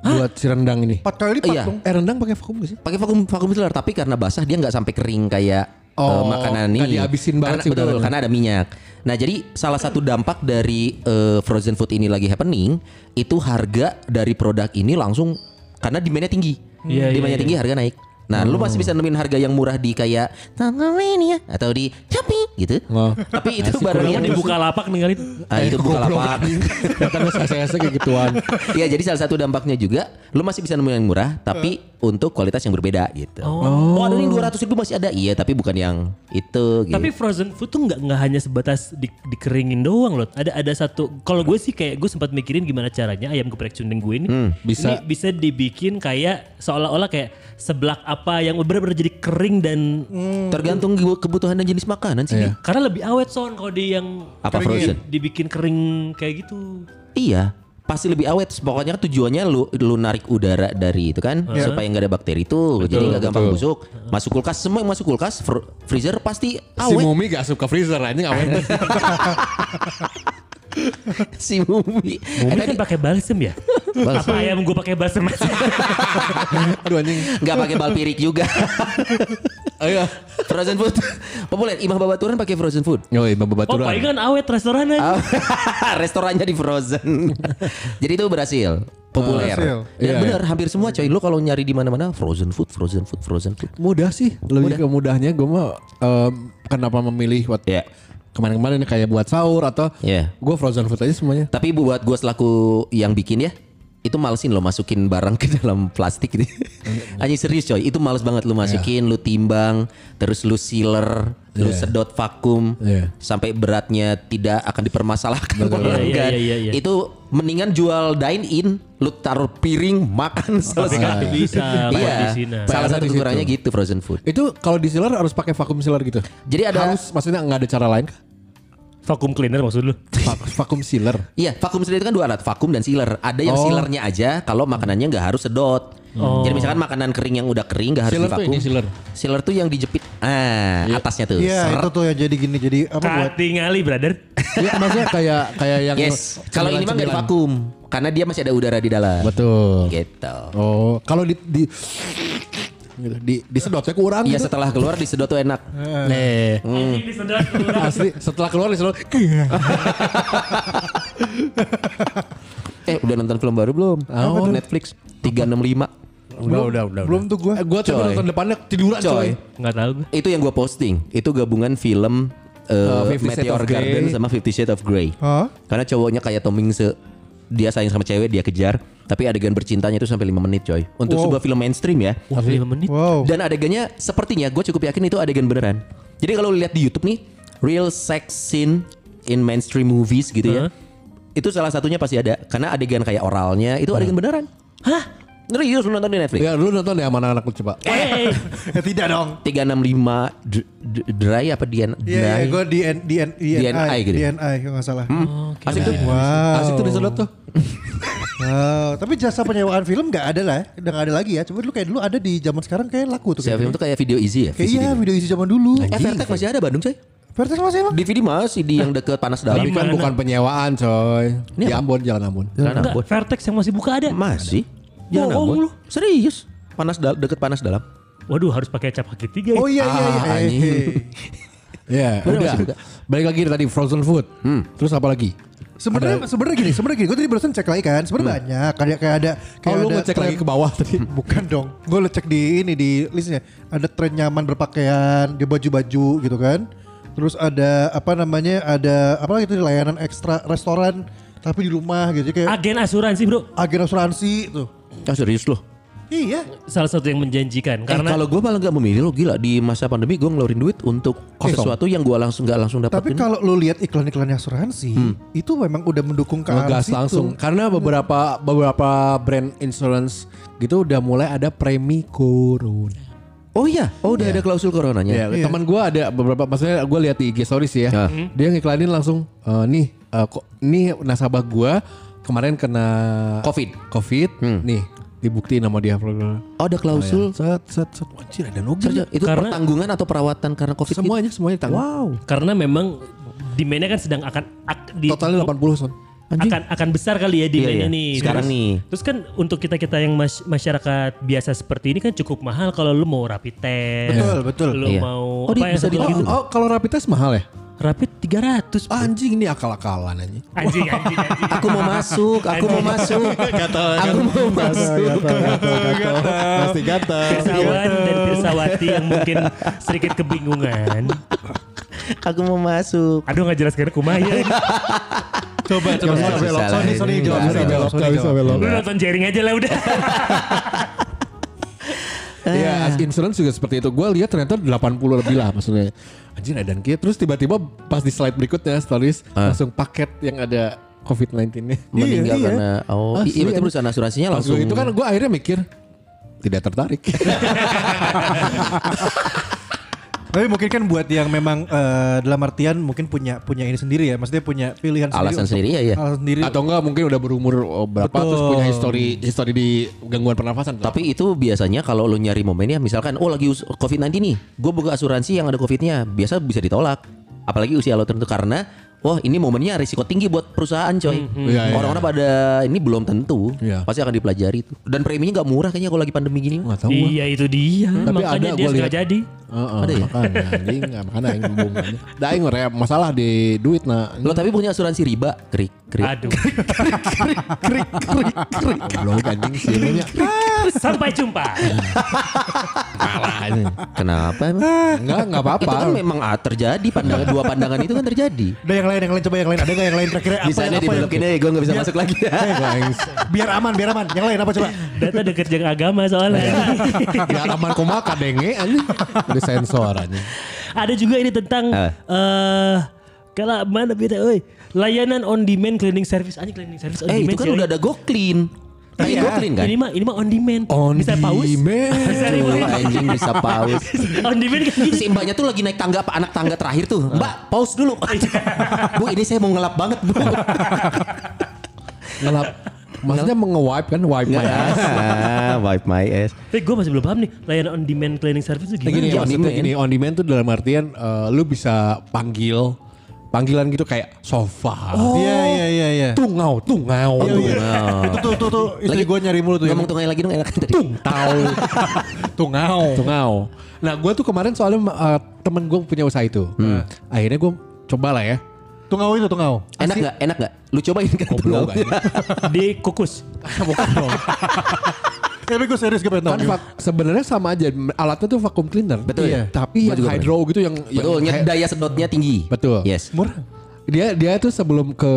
Buat si rendang ini. Empat kali lipat Iya. dong. Eh rendang pakai vakum gak sih? pakai vakum vakum sealer tapi karena basah dia nggak sampai kering kayak eh, Oh, makanan nggak ini dihabisin banget karena, sih betul betul. karena ada minyak nah jadi salah satu dampak dari eh, frozen food ini lagi happening itu harga dari produk ini langsung karena demandnya tinggi Iya, iya, demandnya iya. tinggi harga naik Nah, lu masih bisa nemuin harga yang murah di kayak Tokopedia atau di Shopee gitu. Oh. Tapi itu Yang barangnya di buka lapak ninggalin. Ah, itu buka lapak. Katanya saya kayak gituan. Iya, jadi salah satu dampaknya juga lu masih bisa nemuin yang murah tapi untuk kualitas yang berbeda gitu. Oh, ada yang 200 ribu masih ada. Iya, tapi bukan yang itu gitu. Tapi frozen food tuh nggak nggak hanya sebatas di, dikeringin doang loh. Ada ada satu. Kalau gue sih kayak gue sempat mikirin gimana caranya ayam geprek cundeng gue ini bisa. ini bisa dibikin kayak seolah-olah kayak seblak apa yang benar-benar jadi kering dan tergantung kebutuhan dan jenis makanan sih. Iya. karena lebih awet son kalau di yang Apa frozen? dibikin kering kayak gitu. Iya, pasti lebih awet. Pokoknya tujuannya lu lu narik udara dari itu kan supaya nggak ada bakteri itu, jadi nggak gampang busuk. Masuk kulkas semua yang masuk kulkas, fr- freezer pasti Si awet. Mumi gak suka freezer anjing awet. si Mumi. Mumi kan pakai balsem ya? Balsem. Apa ayam gue pakai balsem? Aduh anjing. nggak pakai balpirik juga. Ayo. frozen food populer. Imah Babaturan pakai frozen food. Imam oh Babaturan. palingan awet restoran aja. Restorannya di frozen. Jadi itu berhasil populer. Berhasil. Dan Iya, benar hampir semua coy. Lu kalau nyari di mana-mana frozen food, frozen food, frozen food. Mudah sih, lebih ke mudahnya gue mah em, kenapa memilih buat Iya. Kemarin-kemarin kayak buat sahur atau Iya. gue frozen food aja semuanya. Tapi buat gue selaku yang bikin ya, itu malesin lo masukin barang ke dalam plastik gitu. Anjing serius coy, itu males banget lu masukin, lu timbang, terus lu sealer, lu Iya. sedot vakum, Iya. sampai beratnya tidak akan dipermasalahkan Iya, pelanggan. iya, iya, iya. Itu mendingan jual dine in, lu taruh piring makan selesai. kan bisa, iya. di sini. Salah satu kekurangannya gitu frozen food. Itu kalau di sealer harus pakai vakum sealer gitu. Jadi ada Harus maksudnya nggak ada cara lain kah? Vacuum cleaner maksud lu? Va- vakum sealer. Iya, vakum sendiri itu kan dua alat, vakum dan sealer. Ada yang Oh. sealernya aja kalau makanannya nggak harus sedot. Jadi misalkan makanan kering yang udah kering nggak harus Sealer tuh divakum. ini sealer. Sealer tuh yang dijepit. Ah, atasnya tuh. Iya Seret. itu tuh yang jadi gini jadi apa buat Katingali brother. Iya maksudnya kayak kayak yang Yes. Kalau ini mah nggak divakum karena dia masih ada udara di dalam. Betul. Gitu. Oh, kalau di di gitu, di disedotnya kurang Iya gitu. setelah keluar disedot tuh enak. Nih, Ini sedot keluar. asli setelah keluar disedot. Eh udah nonton film baru belum? Oh. Netflix 365. Udah, udah, udah. belum tuh gua. Eh, gua coba Coy. nonton depannya tiduran coy. Coy. Enggak tahu gue. Itu yang gua posting. Itu gabungan film uh, Fifty Shades Meteor of Grey. Garden sama Fifty Shades of Grey. Hah? Karena cowoknya kayak Tom Hanks dia sayang sama cewek dia kejar tapi adegan bercintanya itu sampai 5 menit coy. Untuk sebuah film mainstream ya. Wah, 5 menit. Wow. dan adegannya sepertinya gue cukup yakin itu adegan beneran. Jadi kalau lu lihat di YouTube nih real sex scene in mainstream movies gitu ya itu salah satunya pasti ada. Karena adegan kayak oralnya itu adegan beneran. Hah serius lu nonton di Netflix Ya lu nonton ya mana anak lu coba. Eh, Ya tidak dong. 365 dr- dr- dry apa dia Iya, iya, gue di N, di N, di DNI gitu. DNI kalau nggak salah. asik tuh Wow. Asik tuh disedot tuh. Wow. Tapi jasa penyewaan film nggak ada lah, ya. udah nggak ada lagi ya. Coba dulu kayak dulu ada di zaman sekarang kayak laku tuh. Siapa kayak film tuh kayak video easy ya Kayak iya video isi zaman dulu. eh Vertex masih ada Bandung coy Vertex masih emang? DVD masih di yang deket panas dalam Tapi kan bukan penyewaan coy. Ini Di apa? Ambon, Jalan Ambon. Jalan Ambon. Vertex yang masih buka ada. Masih? Jangan Bohong lu. Serius? Panas dal deket panas dalam. Waduh, harus pakai cap kaki tiga ya. Oh iya iya iya. Ah. Iya, Bener udah. Balik lagi tadi frozen food. Terus apa lagi? Sebenarnya sebenarnya gini, sebenarnya gini. Gue tadi barusan cek lagi kan. Sebenarnya banyak. Kayak kayak ada Oh kayak lu ada ngecek tren- lagi ke bawah tadi. Bukan dong. Gue cek di ini di listnya. Ada tren nyaman berpakaian, di baju-baju gitu kan. Terus ada apa namanya? Ada apa lagi itu layanan ekstra restoran tapi di rumah gitu kayak Agen asuransi bro. agen asuransi tuh. Ah serius loh? Iya. Salah satu yang menjanjikan. Karena Karena kalau gue malah nggak memilih lo gila di masa pandemi gue ngeluarin duit untuk sesuatu yang gue langsung nggak langsung Tapi dapetin. kalau lu lihat iklan-iklan asuransi, itu memang udah mendukung ke arah situ. langsung. Karena beberapa beberapa brand insurance gitu udah mulai ada premi corona. oh iya, oh udah ada klausul coronanya. Ya, teman gue ada beberapa, maksudnya gue lihat di IG stories sih ya. Ah. Dia ngiklanin langsung, "Eh, nih, eh, kok ini nasabah gue kemarin kena Covid. COVID, nih dibuktiin sama dia. Oh ada klausul. Set, set, set. Anjir ada nugi. Serja, itu Karena- pertanggungan atau perawatan karena covid gitu? Semuanya, semuanya tanggung. Wow. karena memang demandnya kan sedang akan ak- di, Totalnya 80 son. akan akan besar kali ya demandnya Iya, iya. nih. Sekarang Terus- nih. Terus kan untuk kita kita yang mas- masyarakat biasa seperti ini kan cukup mahal kalau lu mau rapid test. Betul, betul. Lu Iya. mau Oh, apa yang bisa satu di- Oh, oh, kalau rapid test mahal ya? Rapid 300. bro. Anjing ini akal-akalan anjing. Anjing, anjing, anjing. Aku mau masuk, aku mau masuk. Aku mau masuk. Pasti gatal. Pirsawan dan Pirsawati yang mungkin sedikit kebingungan. Aku mau masuk. Aduh nggak jelas karena kumayan. Coba coba lah. Sony Bisa, jawab. Gak bisa jawab. belok. Lu nonton jaring aja lah udah. Iya, insurance juga seperti itu. Gue lihat ternyata 80 lebih lah maksudnya. Anjing dan kia. Terus tiba-tiba pas di slide berikutnya stories langsung paket yang ada COVID-19-nya. Meninggal iya. karena oh Asli, iya berarti perusahaan asuransinya langsung itu kan gue akhirnya mikir tidak tertarik. Tapi mungkin kan buat yang memang eh, dalam artian mungkin punya punya ini sendiri ya, maksudnya punya pilihan Alasan untuk- sendiri ya, ya. Alasan sendiri. Atau enggak mungkin udah berumur oh, berapa terus Betul. punya histori histori di gangguan pernafasan. Tapi itu biasanya kalau lu nyari momennya misalkan oh lagi us- COVID-19 nih, gue buka asuransi yang ada COVID-nya, biasa bisa ditolak. Apalagi usia lo tertentu karena wah ini momennya risiko tinggi buat perusahaan coy. Iya, iya. Orang-orang pada ini belum tentu, Iya. pasti akan dipelajari itu. Dan preminya nggak murah kayaknya kalau lagi pandemi gini. nggak tahu. gua. Iya itu dia. Tapi Makanya ada dia nggak jadi. Heeh, Ada ya? makanya anjing, makanya yang hubungannya. Da aing rep masalah di duit nah. Lo tapi punya asuransi riba, krik krik. Aduh. Goblok anjing sih ini Sampai jumpa. kalah ini. Kenapa emang? Enggak, enggak apa-apa. Itu kan memang ah, terjadi pandangan dua pandangan itu kan terjadi. Ada yang lain, yang lain coba yang lain. Ada nggak yang lain kira-kira apa? Bisa yang- aja apa yang- dibelokin deh, gue nggak bisa masuk lagi. Biar aman, biar aman. Yang lain apa coba? Data ada kerja agama soalnya. Biar aman komaka denge anjing. Di sensor anjing. ada juga ini tentang Ah. eh kalau mana beda, oi. Layanan on demand cleaning service. Anjing cleaning service on Eh demand. itu kan udah ada go clean. Kayak Iya. clean kan? Ini mah ini mah on demand. On bisa paus. demand. Bisa anjing bisa pause. on demand kan gini. si mbaknya tuh lagi naik tangga apa anak tangga terakhir tuh. Mbak, pause dulu. bu, ini saya mau ngelap banget, Bu. Ngelap. Maksudnya mengewipe kan wipe my ass. Ah, wipe my ass. Tapi gue masih belum paham nih layanan on demand cleaning service itu gimana? gini Iya, on maksudnya demand. gini on demand tuh dalam artian eh, lu bisa panggil panggilan gitu kayak sofa. Iya, iya, iya, iya. Tungau, tungau. Iya, iya. Itu tuh, tuh, tuh. Istri gue nyari mulu tuh. Ngomong tunggal lagi dong enak tadi. Tahu. Tungau. Tungau. Nah, gue tuh kemarin soalnya eh, temen gue punya usaha itu. Nah, Akhirnya gue coba lah ya. Tungau itu, tungau. Enak nggak? Enak nggak? Lu cobain kan tunggal. Di kukus. Bukan dong. Tapi gue serius gue pengen kan tahu. vak- sebenarnya sama aja alatnya tuh vacuum cleaner. Betul. Iya. Tapi Gua yang juga hydro gitu yang Betul, yang daya sedotnya tinggi. Betul. Yes. Murah. Dia dia tuh sebelum ke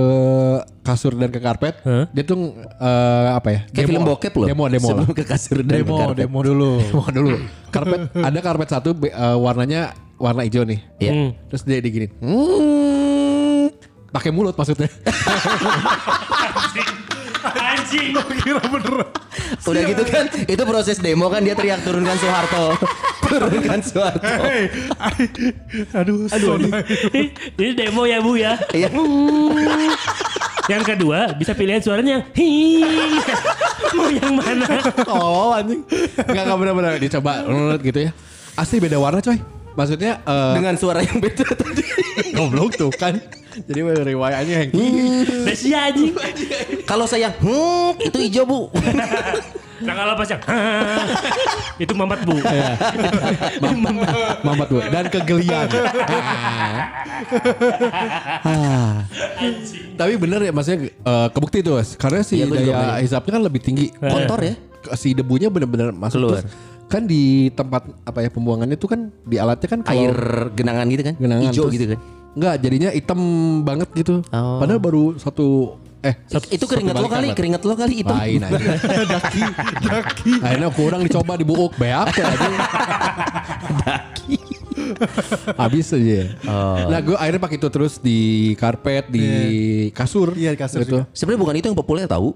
kasur dan ke karpet, Hah? dia tuh eh, apa ya? Kayak film bokep loh. Demo demo lah. Sebelum ke kasur dan Demo, ke karpet. demo dulu. Demo dulu. Karpet ada karpet satu eh, warnanya warna hijau nih. Iya. Hmm. Terus dia digini. Hmm, pakai mulut maksudnya. Anjing. Kira bener. Udah gitu kan, itu proses demo kan dia teriak turunkan Soeharto. turunkan Soeharto. Hey, aduh, aduh. Ini demo ya bu ya. Iya. Yang kedua bisa pilihan suaranya yang hi. Mau yang mana? oh anjing. Enggak enggak benar-benar dicoba menurut gitu ya. Asli beda warna coy. Maksudnya eh Dengan suara yang beda tadi. goblok tuh kan. Jadi riwayatnya yang Nah si anjing. Kalau saya hmm, itu hijau bu. Nah kalau pas yang itu mamat bu. mamat bu dan kegelian. Ah. Tapi bener ya maksudnya eh, kebukti tuh Mas. Karena si Iya, daya hisapnya kan lebih tinggi. Kotor ya. Si debunya bener-bener masuk Keluar. terus kan di tempat apa ya pembuangannya itu kan di alatnya kan kalau Air genangan gitu kan. genangan Hijau gitu kan. Enggak, jadinya hitam banget gitu. Oh. Padahal baru satu eh itu keringat lo kali, keringat lo kali itu. Lain aja. daki, daki. Akhirnya kurang dicoba dibuuk beak aja. daki. Habis aja. Nah gue akhirnya pakai itu terus di karpet, di kasur. Iya, di kasur Gitu. juga. Sebenarnya bukan itu yang populer tahu.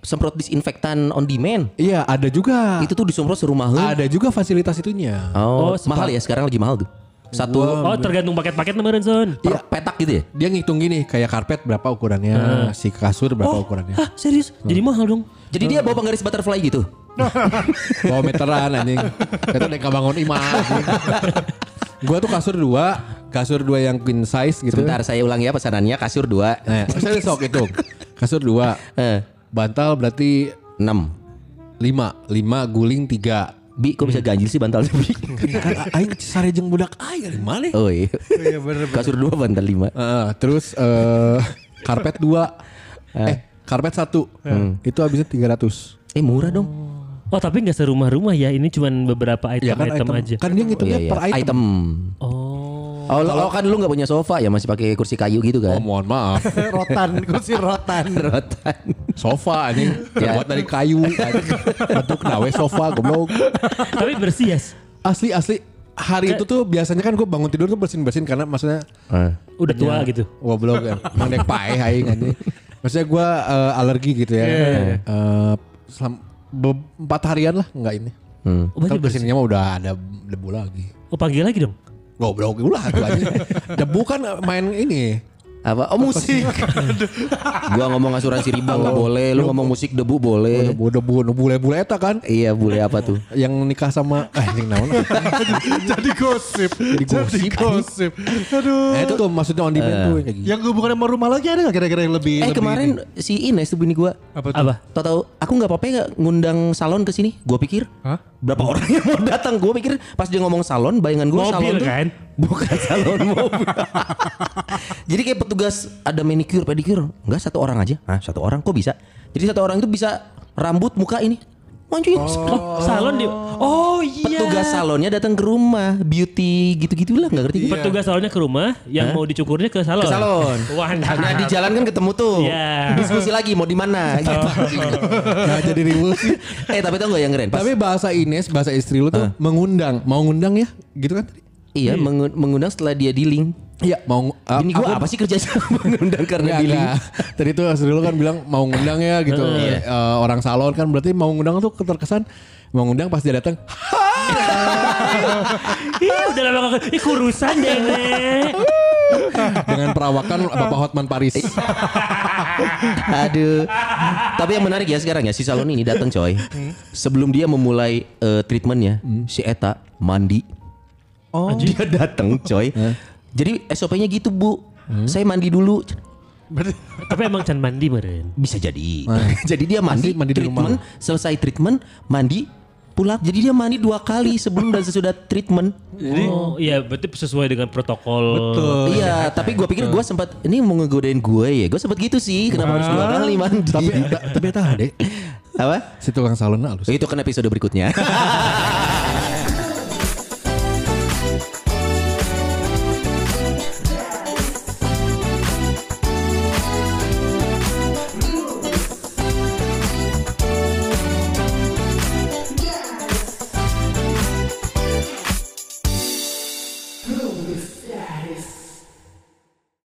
Semprot disinfektan on demand. Iya ada juga. Itu tuh disemprot serumah lu. Ada juga fasilitas itunya. Oh, Oh, mahal ya sekarang lagi mahal tuh. Satu Oh tergantung paket-paket nama Renson. per petak gitu ya? Dia ngitung gini kayak karpet berapa ukurannya, si kasur berapa ukurannya. Hah serius? Jadi mahal dong. Jadi dia bawa penggaris butterfly gitu. Bawa meteran anjing. Itu udah bangun imah. Gua tuh kasur dua, kasur dua yang queen size gitu. Sebentar saya ulangi ya pesanannya kasur 2 Nah, saya sok itu. Kasur dua, eh bantal berarti 6. lima, lima guling tiga. Bi kok bisa ganjil sih bantal Bi? kan aing sarejeng budak aing dari mana? Oh iya. Iya bener. Kasur dua bantal lima. Heeh, terus eh karpet dua, eh karpet satu, itu habisnya 300 Eh murah dong. Oh tapi nggak serumah-rumah ya. Ini cuman beberapa Ya kan item-item item, aja. kan dia ngitungnya Iya, iya. per item. item. Oh. Oh, lo, oh, kan lu nggak punya sofa ya masih pakai kursi kayu gitu Oh kan? mohon maaf, rotan, kursi rotan. Rotan. sofa anjing Ya. terbuat dari kayu, bentuk nawe sofa goblok. tapi bersih ya. Asli asli hari itu tuh biasanya kan gue bangun tidur tuh bersin bersin karena maksudnya Ah. Udah tua gitu. goblok ya, emang dek pae aing anjing. Maksudnya gue eh, alergi gitu ya. Eh, selam- be- empat harian lah nggak ini. Hmm. Oh, Kalau bersinnya mah udah ada debu lagi. Oh pagi lagi dong. Goblok ulah tuh anjing. Debu kan main ini. Apa? Oh musik. gua ngomong asuransi riba nggak boleh. Lu ngomong musik debu boleh. Debu debu debu bule bule eta kan. Iya boleh apa tuh? Yang nikah sama eh anjing naon. Jadi gosip. Jadi gosip, Jadi gosip. Aduh. Nah, itu tuh maksudnya on demand tuh kayak gitu. Yang hubungannya sama rumah lagi ada gak kira-kira yang lebih? Eh lebih kemarin si Ines tuh bini gua. Apa tuh? Apa? Tau tahu aku nggak apa-apa ya ngundang salon ke sini. Gua pikir Hah? Berapa orang yang mau datang. Gua pikir pas dia ngomong salon, bayangan Mobil salon tuh kan? bukan salon mobil. Jadi kayak petugas ada manicure, pedicure. Enggak satu orang aja. Ah, satu orang kok bisa? Jadi satu orang itu bisa rambut muka ini. Anjing. Oh, salon di. Oh iya. Petugas salonnya datang ke rumah, beauty gitu-gitulah nggak ngerti. gua. Petugas salonnya ke rumah, yang mau dicukurnya ke salon. Ke salon. Wah, Nah di jalan kan ketemu tuh. Iya. Diskusi lagi mau di mana gitu. Nah, jadi ribut sih. eh tapi tau gak yang keren? Pas, Tapi bahasa Ines, bahasa istri lu tuh mengundang, mau ngundang ya, gitu kan? Iya mengu- mengundang setelah dia dealing. Iya, mau uh, Bini gua apa sih kerjanya mengundang karena Enggak, dealing? enggak. Tadi tuh istri lu kan bilang mau ngundang ya gitu. Eh, orang salon kan berarti mau ngundang tuh terkesan mau ngundang pas dia datang. Ih, udah lama gak Ih, kurusan deh, dengan perawakan Bapak Hotman Paris. Aduh. Tapi yang menarik ya sekarang ya si salon ini datang coy. Sebelum dia memulai eh, treatmentnya, si Eta mandi. Oh. Dia datang coy. Jadi SOP-nya gitu bu. Saya mandi dulu. Tapi emang can mandi meren. Bisa jadi. jadi dia mandi, Pasti mandi di treatment, selesai treatment, mandi, pulang. Jadi dia mandi dua kali sebelum dan sesudah treatment. Oh iya, berarti sesuai dengan protokol. Iya, tapi gue pikir gue sempat ini mau ngegodain gue ya. Gue sempat gitu sih. Kenapa harus dua kali mandi? tapi ta- tapi eta deh. apa? Si tukang salon halus. Itu kan episode berikutnya.